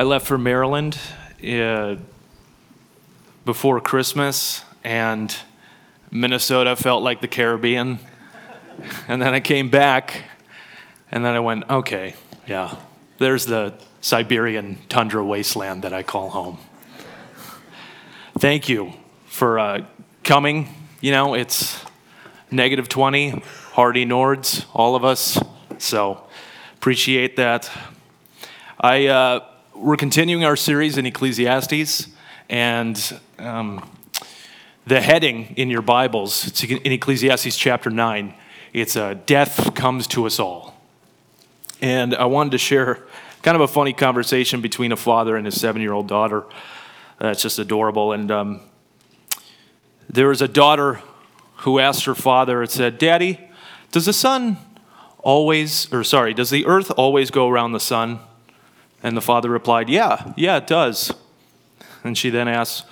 I left for Maryland uh, before Christmas, and Minnesota felt like the Caribbean. And then I came back, and then I went, okay, yeah, there's the Siberian tundra wasteland that I call home. Thank you for uh, coming. You know, it's negative 20, hardy Nords, all of us. So appreciate that. I, uh, we're continuing our series in Ecclesiastes, and um, the heading in your Bibles, in Ecclesiastes chapter 9, it's uh, Death Comes to Us All. And I wanted to share kind of a funny conversation between a father and his seven year old daughter. That's just adorable. And um, there was a daughter who asked her father, it said, Daddy, does the sun always, or sorry, does the earth always go around the sun? And the father replied, Yeah, yeah, it does. And she then asks,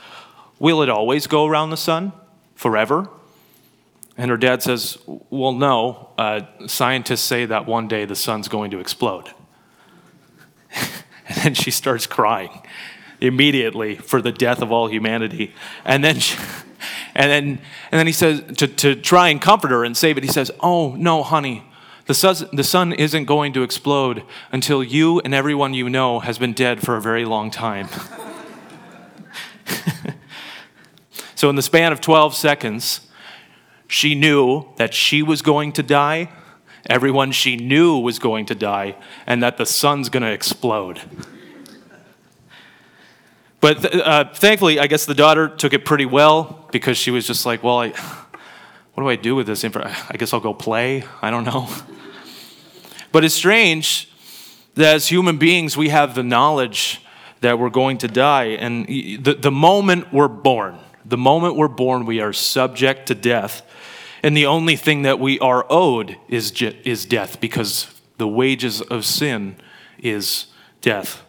Will it always go around the sun? Forever? And her dad says, Well, no. Uh, scientists say that one day the sun's going to explode. and then she starts crying immediately for the death of all humanity. And then, she, and then, and then he says, to, to try and comfort her and save it, he says, Oh, no, honey. The sun, isn't going to explode until you and everyone you know has been dead for a very long time. so, in the span of 12 seconds, she knew that she was going to die, everyone she knew was going to die, and that the sun's going to explode. But uh, thankfully, I guess the daughter took it pretty well because she was just like, well, I, what do I do with this? I guess I'll go play. I don't know. But it's strange that as human beings, we have the knowledge that we're going to die. And the, the moment we're born, the moment we're born, we are subject to death. And the only thing that we are owed is, is death because the wages of sin is death.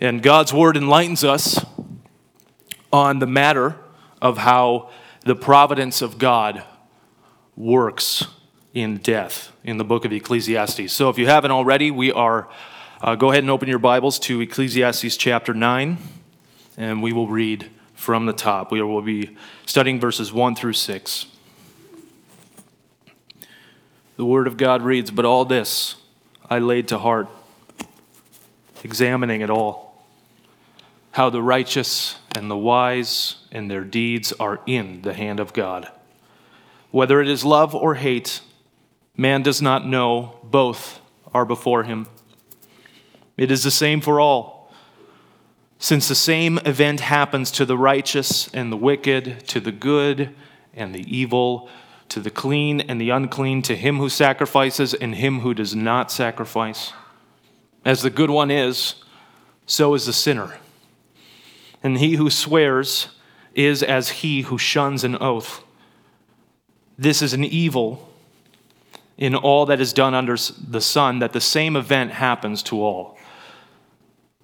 And God's word enlightens us on the matter of how the providence of God works in death in the book of Ecclesiastes. So if you haven't already, we are, uh, go ahead and open your Bibles to Ecclesiastes chapter 9, and we will read from the top. We will be studying verses 1 through 6. The Word of God reads, But all this I laid to heart, examining it all how the righteous and the wise and their deeds are in the hand of God. Whether it is love or hate, man does not know, both are before him. It is the same for all. Since the same event happens to the righteous and the wicked, to the good and the evil, to the clean and the unclean, to him who sacrifices and him who does not sacrifice. As the good one is, so is the sinner and he who swears is as he who shuns an oath. This is an evil in all that is done under the sun, that the same event happens to all.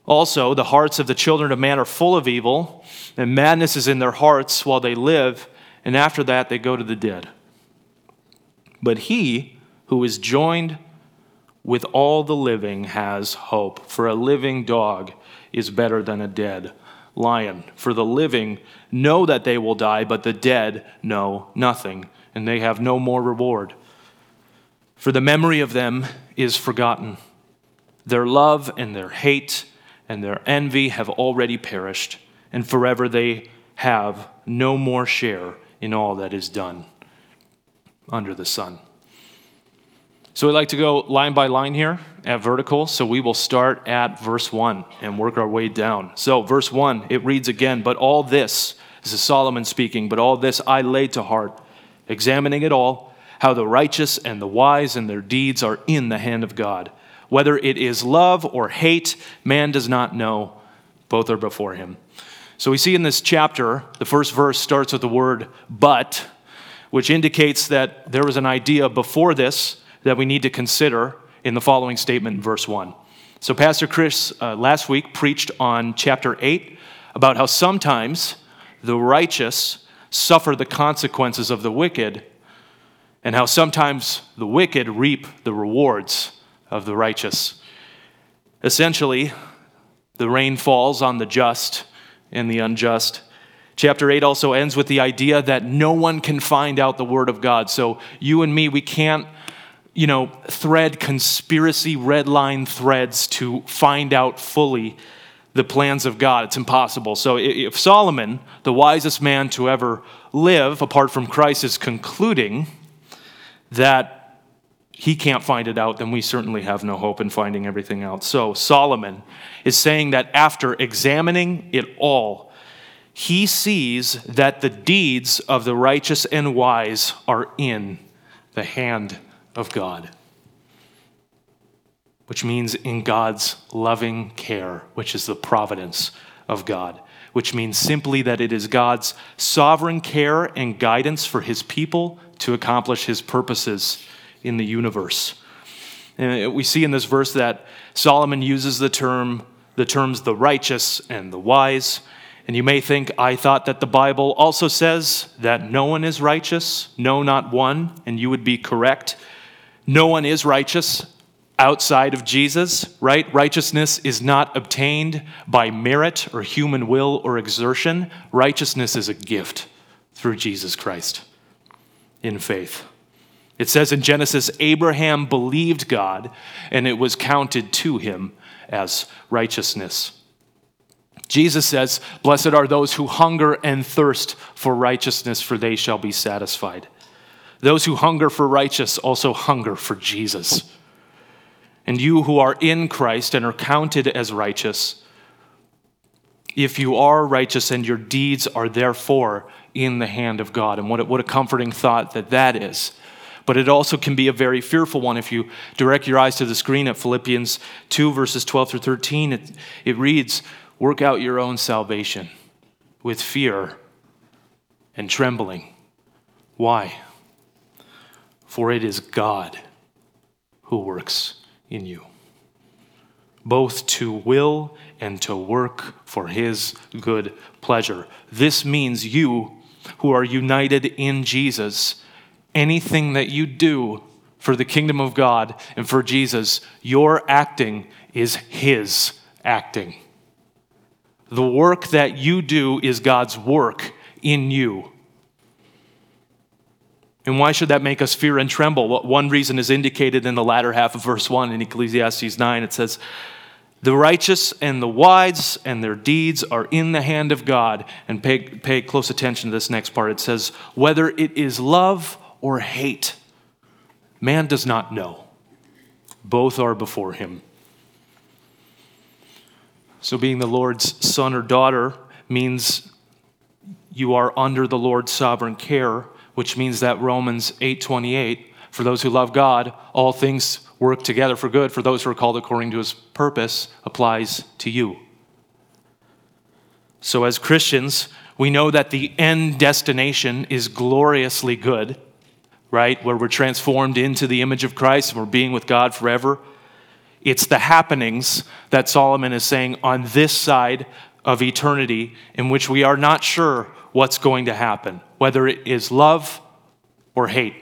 Also, the hearts of the children of man are full of evil, and madness is in their hearts while they live, and after that they go to the dead. But he who is joined with all the living has hope, for a living dog is better than a dead lion. For the living know that they will die, but the dead know nothing, and they have no more reward. For the memory of them is forgotten. Their love and their hate and their envy have already perished, and forever they have no more share in all that is done under the sun. So we'd like to go line by line here at vertical. So we will start at verse 1 and work our way down. So, verse 1, it reads again, But all this, this is Solomon speaking, but all this I laid to heart, examining it all, how the righteous and the wise and their deeds are in the hand of God. Whether it is love or hate, man does not know. Both are before him. So we see in this chapter, the first verse starts with the word but, which indicates that there was an idea before this that we need to consider in the following statement in verse 1. So, Pastor Chris uh, last week preached on chapter 8 about how sometimes the righteous suffer the consequences of the wicked, and how sometimes the wicked reap the rewards of the righteous. Essentially, The rain falls on the just and the unjust. Chapter 8 also ends with the idea that no one can find out the Word of God. So you and me, we can't, you know, thread conspiracy red line threads to find out fully the plans of God. It's impossible. So if Solomon, the wisest man to ever live, apart from Christ, is concluding that he can't find it out, then we certainly have no hope in finding everything out. So Solomon is saying that after examining it all, he sees that the deeds of the righteous and wise are in the hand of God, which means in God's loving care, which is the providence of God, which means simply that it is God's sovereign care and guidance for his people to accomplish his purposes in the universe. And we see in this verse that Solomon uses the term the terms the righteous and the wise. And you may think, I thought that the Bible also says that no one is righteous, no, not one, and you would be correct. No one is righteous outside of Jesus, right? Righteousness is not obtained by merit or human will or exertion. Righteousness is a gift through Jesus Christ in faith. It says in Genesis, Abraham believed God, and it was counted to him as righteousness. Jesus says, Blessed are those who hunger and thirst for righteousness, for they shall be satisfied. Those who hunger for righteous also hunger for Jesus. And you who are in Christ and are counted as righteous, if you are righteous and your deeds are therefore in the hand of God. And what a, what a comforting thought that that is but it also can be a very fearful one. If you direct your eyes to the screen at Philippians 2, verses 12 through 13, it, it reads, Work out your own salvation with fear and trembling. Why? For it is God who works in you, both to will and to work for his good pleasure. This means you who are united in Jesus anything that you do for the kingdom of God and for Jesus, your acting is His acting. The work that you do is God's work in you. And why should that make us fear and tremble? Well, One reason is indicated in the latter half of verse 1 in Ecclesiastes 9. It says, The righteous and the wise and their deeds are in the hand of God. And pay, pay close attention to this next part. It says, Whether it is love or hate. Man does not know. Both are before him. So, being the Lord's son or daughter means you are under the Lord's sovereign care, which means that Romans 8:28, for those who love God, all things work together for good for those who are called according to his purpose applies to you. So as Christians, we know that the end destination is gloriously good right? Where we're transformed into the image of Christ and we're being with God forever. It's the happenings that Solomon is saying on this side of eternity in which we are not sure what's going to happen, whether it is love or hate.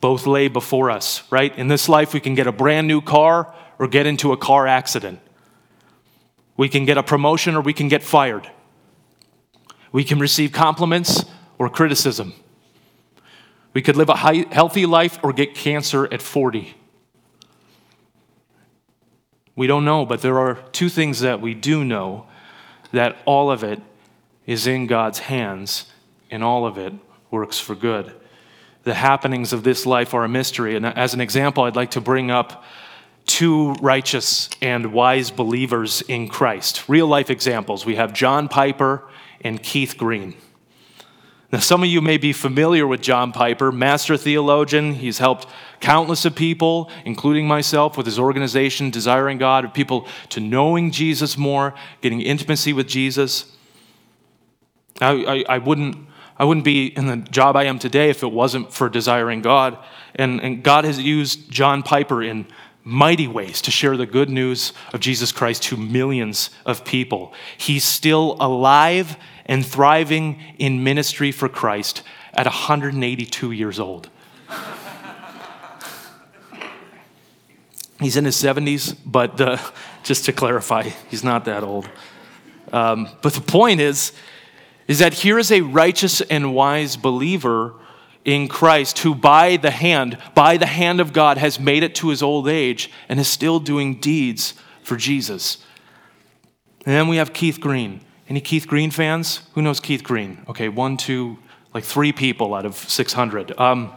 Both lay before us, right? In this life, we can get a brand new car or get into a car accident. We can get a promotion or we can get fired. We can receive compliments or criticism. We could live a high, healthy life or get cancer at 40. We don't know, but there are two things that we do know that all of it is in God's hands and all of it works for good. The happenings of this life are a mystery. And as an example, I'd like to bring up two righteous and wise believers in Christ. Real life examples. We have John Piper and Keith Green. Now, some of you may be familiar with John Piper, master theologian. He's helped countless of people, including myself, with his organization, Desiring God, of people to knowing Jesus more, getting intimacy with Jesus. I, I, I, wouldn't, I wouldn't be in the job I am today if it wasn't for desiring God. And, and God has used John Piper in mighty ways to share the good news of Jesus Christ to millions of people. He's still alive and thriving in ministry for Christ at 182 years old. He's in his 70s, but the, just to clarify, he's not that old. Um, but the point is, is that here is a righteous and wise believer in Christ who by the hand, by the hand of God, has made it to his old age and is still doing deeds for Jesus. And then we have Keith Green. Any Keith Green fans? Who knows Keith Green? Okay, one, two, like three people out of 600. Um,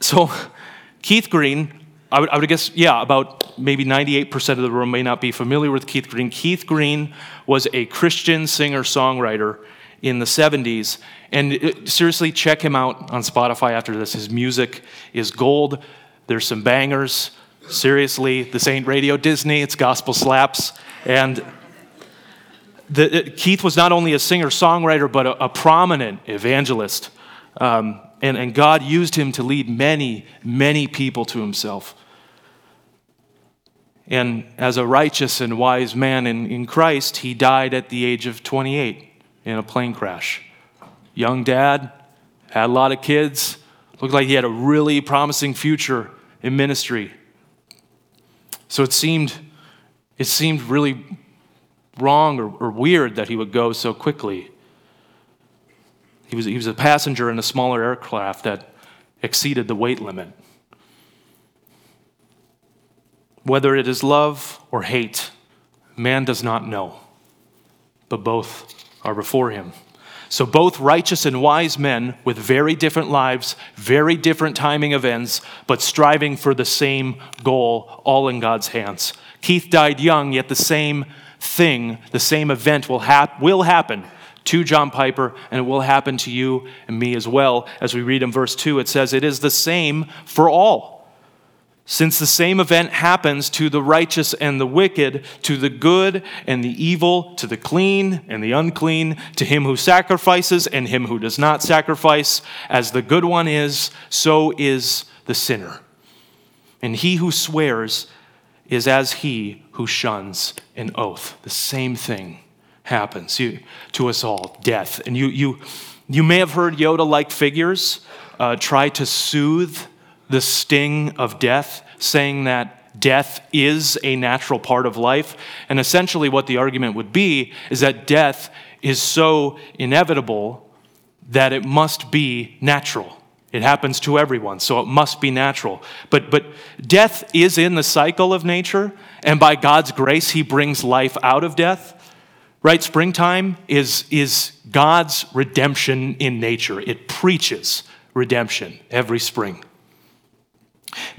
so, Keith Green, I would, I would guess, yeah, about maybe 98% of the room may not be familiar with Keith Green. Keith Green was a Christian singer songwriter in the 70s. And it, seriously, check him out on Spotify after this. His music is gold. There's some bangers. Seriously, this ain't Radio Disney, it's gospel slaps. And the, Keith was not only a singer songwriter, but a, a prominent evangelist. Um, and, and God used him to lead many, many people to himself. And as a righteous and wise man in, in Christ, he died at the age of 28 in a plane crash. Young dad, had a lot of kids, looked like he had a really promising future in ministry. So it seemed, it seemed really wrong or, or weird that he would go so quickly. He was, he was a passenger in a smaller aircraft that exceeded the weight limit. Whether it is love or hate, man does not know, but both are before him. So, both righteous and wise men with very different lives, very different timing of ends, but striving for the same goal, all in God's hands. Keith died young, yet the same thing, the same event will, hap- will happen to John Piper, and it will happen to you and me as well. As we read in verse 2, it says, It is the same for all. Since the same event happens to the righteous and the wicked, to the good and the evil, to the clean and the unclean, to him who sacrifices and him who does not sacrifice, as the good one is, so is the sinner. And he who swears is as he who shuns an oath. The same thing happens to us all death. And you, you, you may have heard Yoda like figures uh, try to soothe the sting of death, saying that death is a natural part of life. And essentially, what the argument would be is that death is so inevitable that it must be natural. It happens to everyone, so it must be natural. But, but death is in the cycle of nature, and by God's grace, He brings life out of death. Right? Springtime is, is God's redemption in nature, it preaches redemption every spring.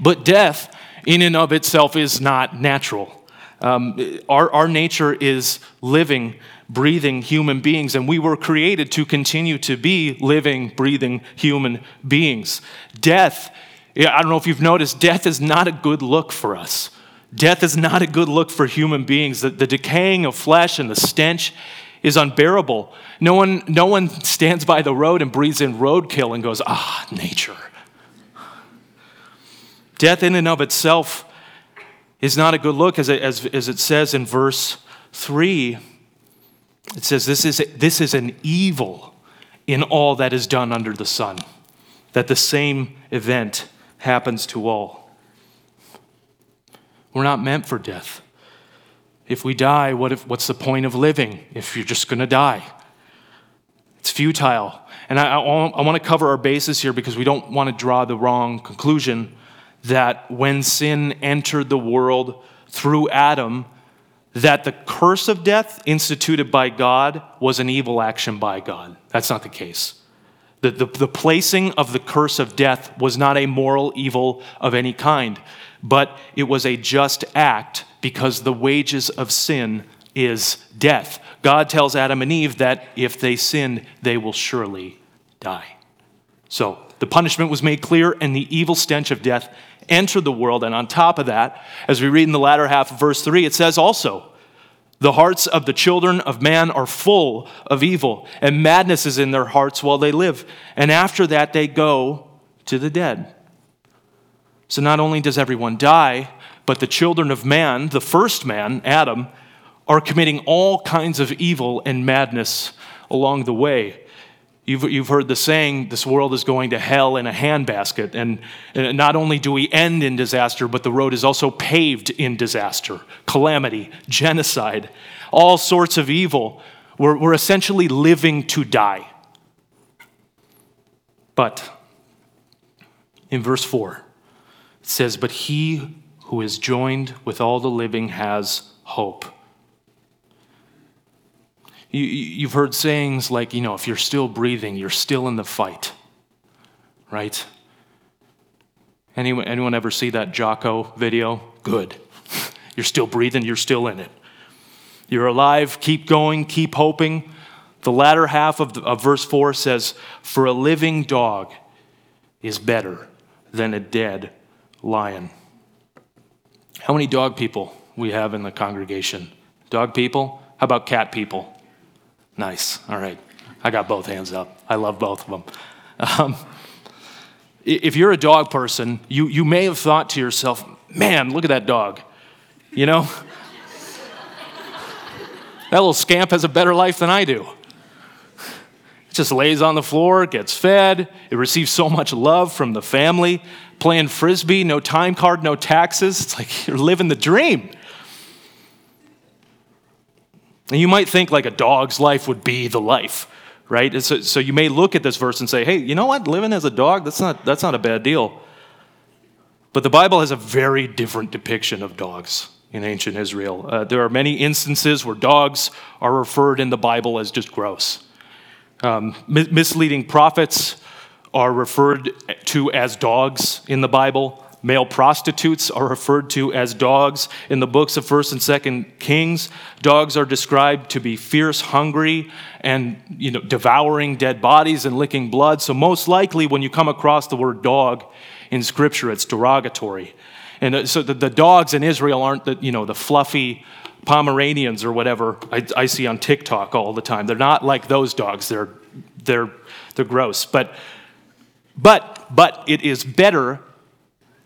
But death, in and of itself, is not natural. Um, our, our nature is living, breathing human beings, and we were created to continue to be living, breathing human beings. Death, I don't know if you've noticed, death is not a good look for us. Death is not a good look for human beings. The, the decaying of flesh and the stench is unbearable. No one, no one stands by the road and breathes in roadkill and goes, ah, nature. Death, in and of itself, is not a good look, as it, as, as it says in verse 3. It says, this is, this is an evil in all that is done under the sun, that the same event happens to all. We're not meant for death. If we die, what if, what's the point of living if you're just going to die? It's futile. And I, I, I want to cover our bases here because we don't want to draw the wrong conclusion that when sin entered the world through Adam, that the curse of death instituted by God was an evil action by God. That's not the case. The, the, the, placing of the curse of death was not a moral evil of any kind, but it was a just act because the wages of sin is death. God tells Adam and Eve that if they sin, they will surely die. So the punishment was made clear, and the evil stench of death entered the world. And on top of that, as we read in the latter half of verse 3, it says also, the hearts of the children of man are full of evil, and madness is in their hearts while they live. And after that, they go to the dead. So not only does everyone die, but the children of man, the first man, Adam, are committing all kinds of evil and madness along the way. You've, you've heard the saying, this world is going to hell in a handbasket. And, not only do we end in disaster, but the road is also paved in disaster, calamity, genocide, all sorts of evil. We're, we're essentially living to die. But in verse 4, it says, But he who is joined with all the living has hope. You, you've heard sayings like, you know, if you're still breathing, you're still in the fight, right? Anyone, anyone ever see that Jocko video? Good. You're still breathing, you're still in it. You're alive, keep going, keep hoping. The latter half of, the, of verse 4 says, For a living dog is better than a dead lion. How many dog people we have in the congregation? Dog people? How about cat people? Nice. All right. I got both hands up. I love both of them. Um, if you're a dog person, you, you may have thought to yourself, man, look at that dog. You know? that little scamp has a better life than I do. It just lays on the floor, gets fed, it receives so much love from the family, playing frisbee, no time card, no taxes. It's like you're living the dream. And you might think like a dog's life would be the life, right? So, so you may look at this verse and say, hey, you know what? Living as a dog, that's not, that's not a bad deal. But the Bible has a very different depiction of dogs in ancient Israel. Uh, there are many instances where dogs are referred in the Bible as just gross. Um, misleading prophets are referred to as dogs in the Bible. Male prostitutes are referred to as dogs. In the books of 1st and 2nd Kings, dogs are described to be fierce, hungry, and you know, devouring dead bodies and licking blood. So most likely when you come across the word dog in scripture, it's derogatory. And uh, so the, the dogs in Israel aren't the, you know, the fluffy Pomeranians or whatever I, I see on TikTok all the time. They're not like those dogs. They're, they're, they're gross. But, but, but it is better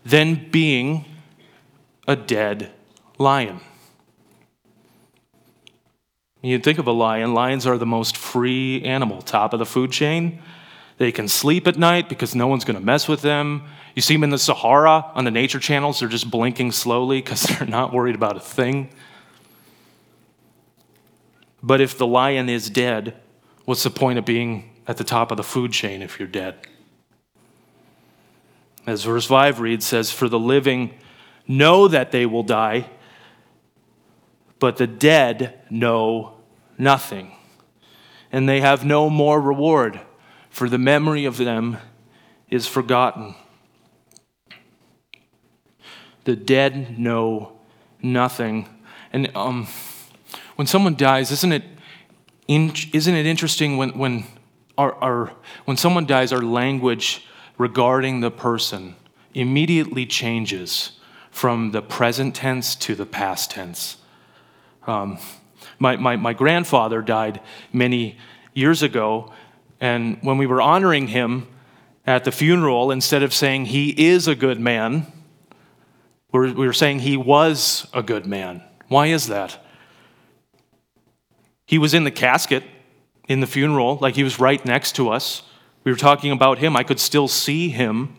than being a dead lion. You think of a lion, lions are the most free animal, top of the food chain. They can sleep at night because no one's going to mess with them. You see them in the Sahara on the nature channels, they're just blinking slowly because they're not worried about a thing. But if the lion is dead, what's the point of being at the top of the food chain if you're dead? As verse 5 reads, says, For the living know that they will die, but the dead know nothing. And they have no more reward, for the memory of them is forgotten. The dead know nothing. And um, when someone dies, isn't it, in, isn't it interesting when, when, our, our, when someone dies, our language regarding the person immediately changes from the present tense to the past tense. Um, my, my, my grandfather died many years ago, and when we were honoring him at the funeral, instead of saying he is a good man, we were saying he was a good man. Why is that? He was in the casket in the funeral, like he was right next to us. We were talking about him. I could still see him.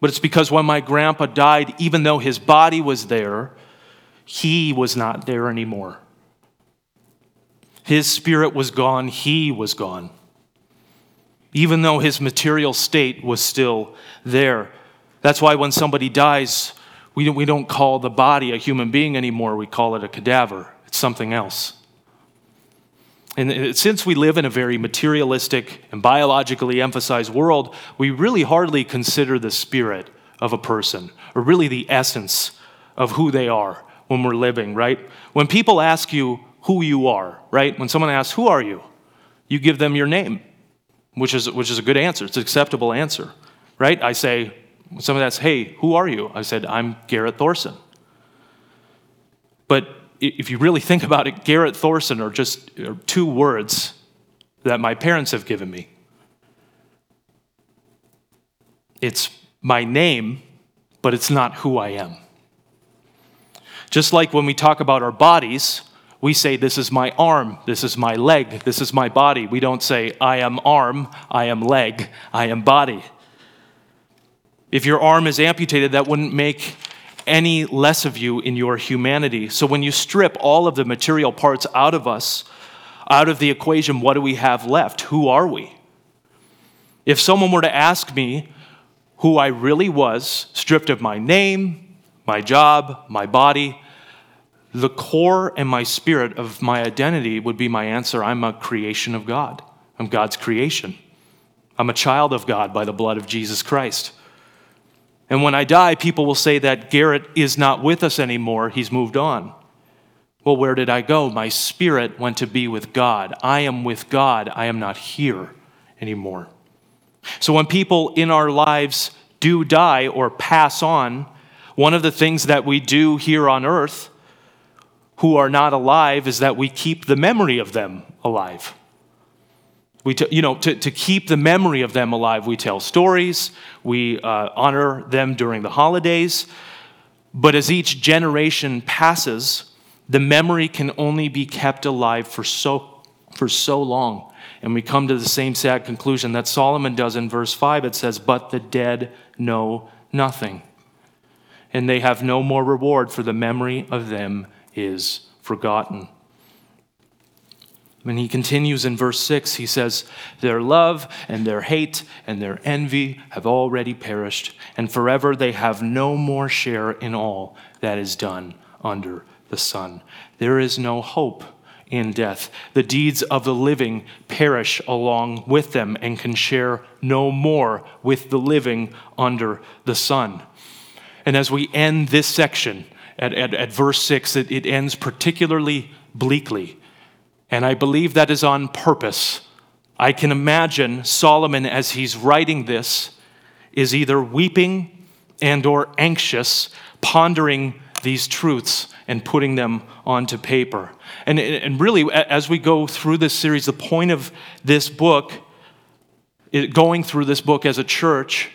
But it's because when my grandpa died, even though his body was there, he was not there anymore. His spirit was gone, he was gone. Even though his material state was still there. That's why when somebody dies, we don't call the body a human being anymore, we call it a cadaver. It's something else. And since we live in a very materialistic and biologically emphasized world, we really hardly consider the spirit of a person, or really the essence of who they are when we're living, right? When people ask you who you are, right? When someone asks, Who are you? you give them your name, which is, which is a good answer. It's an acceptable answer, right? I say, when someone asks, Hey, who are you? I said, I'm Garrett Thorson. But if you really think about it, Garrett Thorson are just two words that my parents have given me. It's my name, but it's not who I am. Just like when we talk about our bodies, We say, This is my arm, this is my leg, this is my body. We don't say, I am arm, I am leg, I am body. If your arm is amputated, that wouldn't make any less of you in your humanity. So when you strip all of the material parts out of us, out of the equation, what do we have left? Who are we? If someone were to ask me who I really was, stripped of my name, my job, my body, the core and my spirit of my identity would be my answer I'm a creation of God. I'm God's creation. I'm a child of God by the blood of Jesus Christ. And when I die, people will say that Garrett is not with us anymore. He's moved on. Well, where did I go? My spirit went to be with God. I am with God. I am not here anymore. So when people in our lives do die or pass on, one of the things that we do here on earth who are not alive is that we keep the memory of them alive. We t- you know, to, to keep the memory of them alive, we tell stories, we uh, honor them during the holidays. But as each generation passes, the memory can only be kept alive for so, for so long. And we come to the same sad conclusion that Solomon does in verse 5. It says, But the dead know nothing, and they have no more reward, for the memory of them is forgotten. When he continues in verse 6, he says, Their love and their hate and their envy have already perished, and forever they have no more share in all that is done under the sun. There is no hope in death. The deeds of the living perish along with them and can share no more with the living under the sun. And as we end this section at, at, at verse 6, it, it ends particularly bleakly. And I believe that is on purpose. I can imagine Solomon as he's writing this is either weeping and or anxious, pondering these truths and putting them onto paper. And, and really, as we go through this series, the point of this book, going through this book as a church,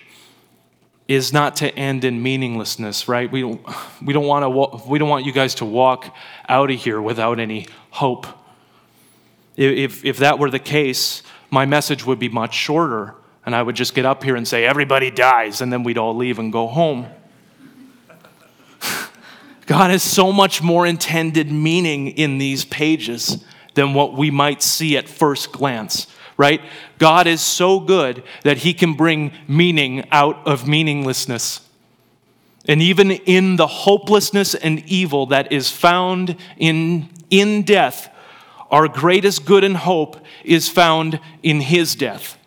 is not to end in meaninglessness, right? We don't, we don't, want, to, we don't want you guys to walk out of here without any hope. If, if that were the case, my message would be much shorter, and I would just get up here and say, Everybody dies, and then we'd all leave and go home. God has so much more intended meaning in these pages than what we might see at first glance, right? God is so good that he can bring meaning out of meaninglessness. And even in the hopelessness and evil that is found in, in death, our greatest good and hope is found in his death,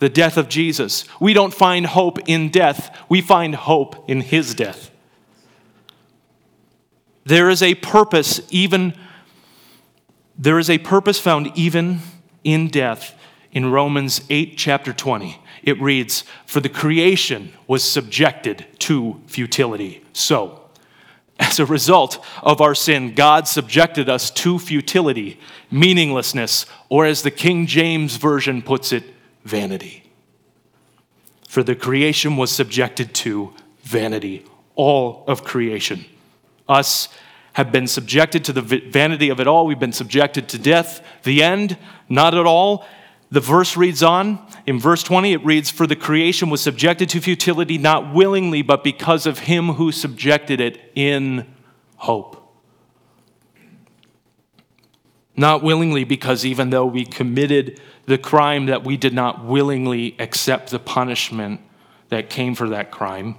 the death of Jesus. We don't find hope in death, we find hope in his death. There is a purpose, even, there is a purpose found even in death in Romans 8, chapter 20. It reads, For the creation was subjected to futility. So, as a result of our sin, God subjected us to futility, meaninglessness, or as the King James Version puts it, vanity. For the creation was subjected to vanity, all of creation us have been subjected to the vanity of it all. We've been subjected to death. The end, not at all. The verse reads on. In verse 20, it reads, For the creation was subjected to futility, not willingly, but because of him who subjected it in hope. Not willingly, because even though we committed the crime, that we did not willingly accept the punishment that came for that crime.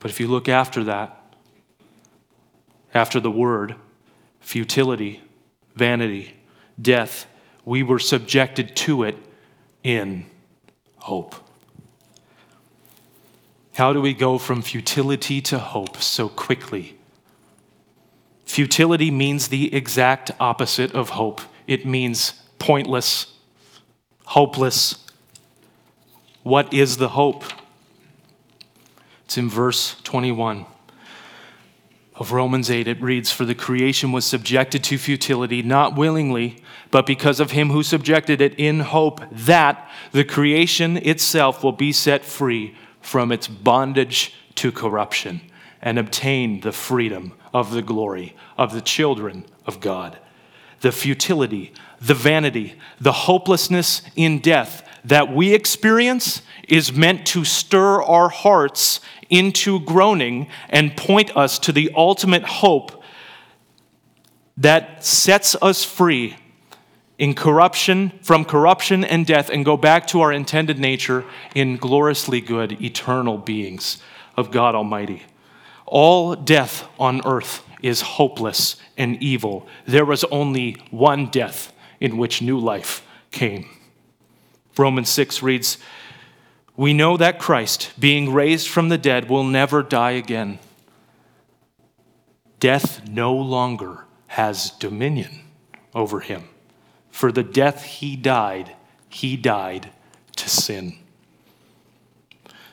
But if you look after that, after the word, futility, vanity, death, we were subjected to it in hope. How do we go from futility to hope so quickly? Futility means the exact opposite of hope. It means pointless, hopeless. What is the hope? It's in verse 21 of Romans 8. It reads, For the creation was subjected to futility, not willingly, but because of him who subjected it in hope that the creation itself will be set free from its bondage to corruption and obtain the freedom of the glory of the children of God. The futility, the vanity, the hopelessness in death that we experience is meant to stir our hearts into groaning and point us to the ultimate hope that sets us free in corruption from corruption and death and go back to our intended nature in gloriously good eternal beings of God Almighty. All death on earth is hopeless and evil. There was only one death in which new life came. Romans 6 reads, We know that Christ, being raised from the dead, will never die again. Death no longer has dominion over him. For the death he died, he died to sin.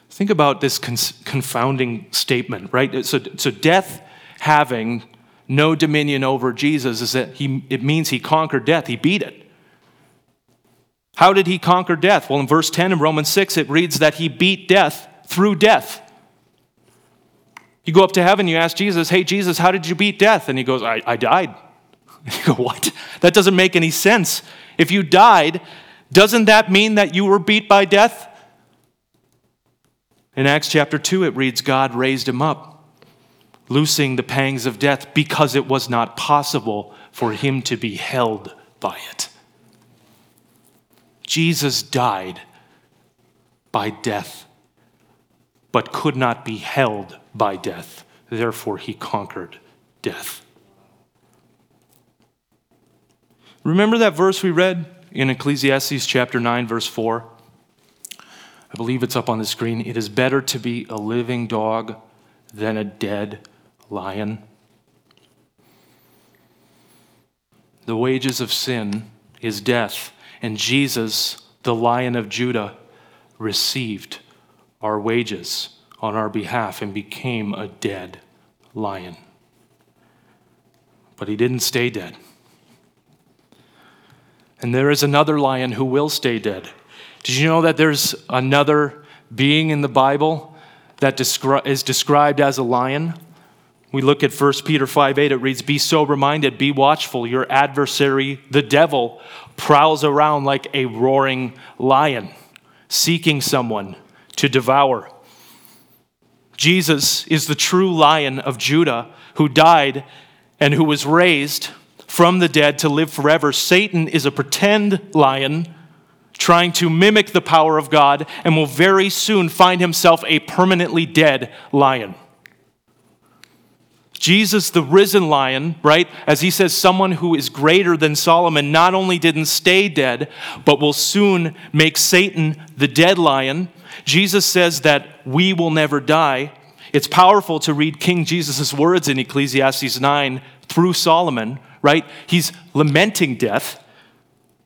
Think about this confounding statement, right? So, so death having no dominion over Jesus is that he, it means he conquered death, he beat it. How did he conquer death? Well, in verse 10 of Romans 6, it reads that he beat death through death. You go up to heaven, you ask Jesus, Hey, Jesus, how did you beat death? And he goes, I, I died. You go, What? That doesn't make any sense. If you died, doesn't that mean that you were beat by death? In Acts chapter 2, it reads, God raised him up, loosing the pangs of death because it was not possible for him to be held by it. Jesus died by death, but could not be held by death. Therefore, he conquered death. Remember that verse we read in Ecclesiastes chapter 9, verse 4? I believe it's up on the screen. It is better to be a living dog than a dead lion. The wages of sin is death, and Jesus, the lion of Judah, received our wages on our behalf and became a dead lion. But he didn't stay dead. And there is another lion who will stay dead. Did you know that there's another being in the Bible that descri- is described as a lion? We look at 1 Peter 5 8, it reads, Be sober minded, be watchful. Your adversary, the devil, prowls around like a roaring lion, seeking someone to devour. Jesus is the true lion of Judah who died and who was raised from the dead to live forever. Satan is a pretend lion trying to mimic the power of God and will very soon find himself a permanently dead lion. Jesus, the risen lion, right, as he says, someone who is greater than Solomon, not only didn't stay dead, but will soon make Satan the dead lion. Jesus says that we will never die. It's powerful to read King Jesus' words in Ecclesiastes 9 through Solomon, right? He's lamenting death.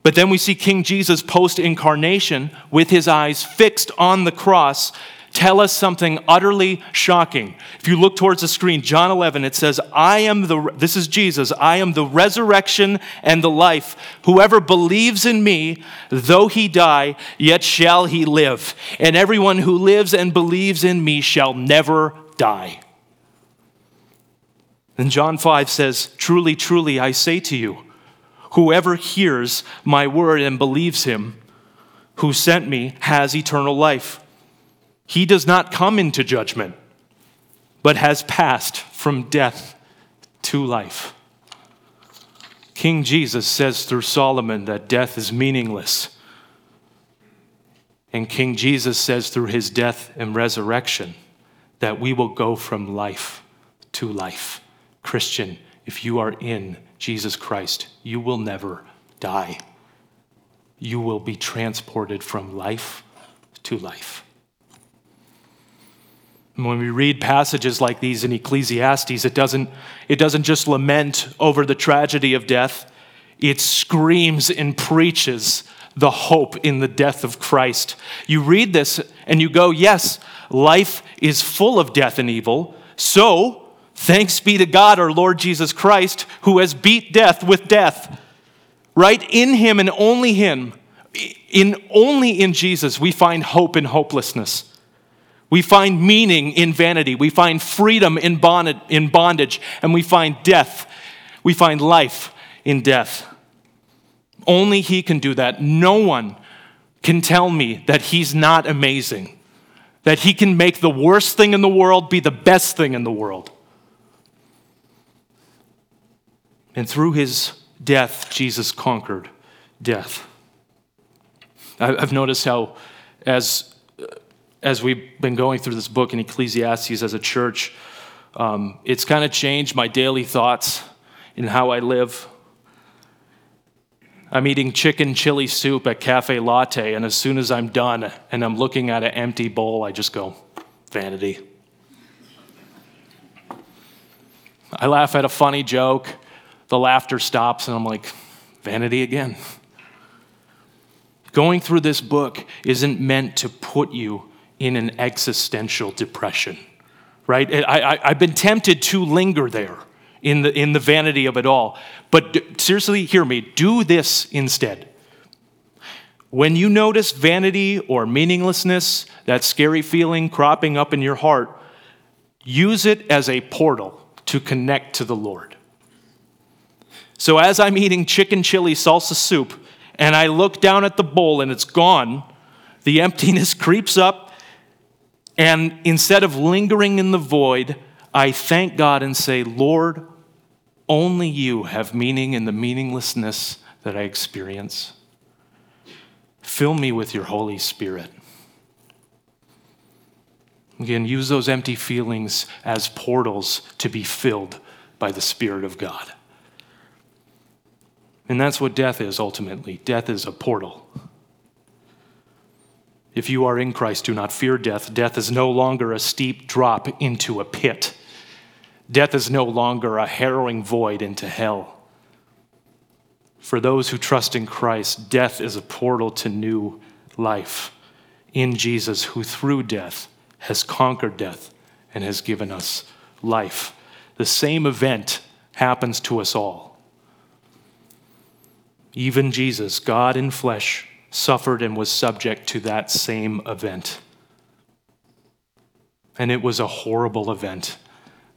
But then we see King Jesus post incarnation with his eyes fixed on the cross tell us something utterly shocking. If you look towards the screen, John 11, it says, I am the, this is Jesus, I am the resurrection and the life. Whoever believes in me, though he die, yet shall he live. And everyone who lives and believes in me shall never die. And John 5 says, Truly, truly, I say to you, whoever hears my word and believes him who sent me has eternal life. He does not come into judgment, but has passed from death to life. King Jesus says through Solomon that death is meaningless. And King Jesus says through his death and resurrection that we will go from life to life. Christian, if you are in Jesus Christ, you will never die. You will be transported from life to life. When we read passages like these in Ecclesiastes, it doesn't, it doesn't just lament over the tragedy of death, it screams and preaches the hope in the death of Christ. You read this and you go, yes, life is full of death and evil. So, Thanks be to God, our Lord Jesus Christ, who has beat death with death. Right? In him and only him, in only in Jesus, we find hope in hopelessness. We find meaning in vanity. We find freedom in bondage, and we find death. We find life in death. Only He can do that. No one can tell me that He's not amazing, that He can make the worst thing in the world be the best thing in the world. And through His death, Jesus conquered death. I've noticed how, as, as we've been going through this book in Ecclesiastes as a church, um, it's kind of changed my daily thoughts and how I live. I'm eating chicken chili soup at Cafe Latte, and as soon as I'm done and I'm looking at an empty bowl, I just go, vanity. I laugh at a funny joke, the laughter stops, and I'm like, vanity again. Going through this book isn't meant to put you in an existential depression, right? I, have been tempted to linger there in the, in the vanity of it all. But seriously, hear me do this instead. When you notice vanity or meaninglessness, that scary feeling cropping up in your heart, use it as a portal to connect to the Lord. So as I'm eating chicken chili salsa soup, and I look down at the bowl and it's gone, the emptiness creeps up. And instead of lingering in the void, I thank God and say, Lord, only you have meaning in the meaninglessness that I experience. Fill me with your Holy Spirit. Again, use those empty feelings as portals to be filled by the Spirit of God. And that's what death is ultimately. Death is a portal. If you are in Christ, do not fear death. Death is no longer a steep drop into a pit. Death is no longer a harrowing void into hell. For those who trust in Christ, death is a portal to new life in Jesus, who through death has conquered death and has given us life. The same event happens to us all. Even Jesus, God in flesh, suffered and was subject to that same event. And it was a horrible event,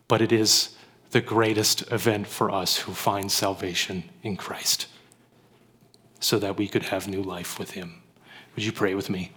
but it is the greatest event for us who find salvation in Christ so that we could have new life with Him. Would you pray with me?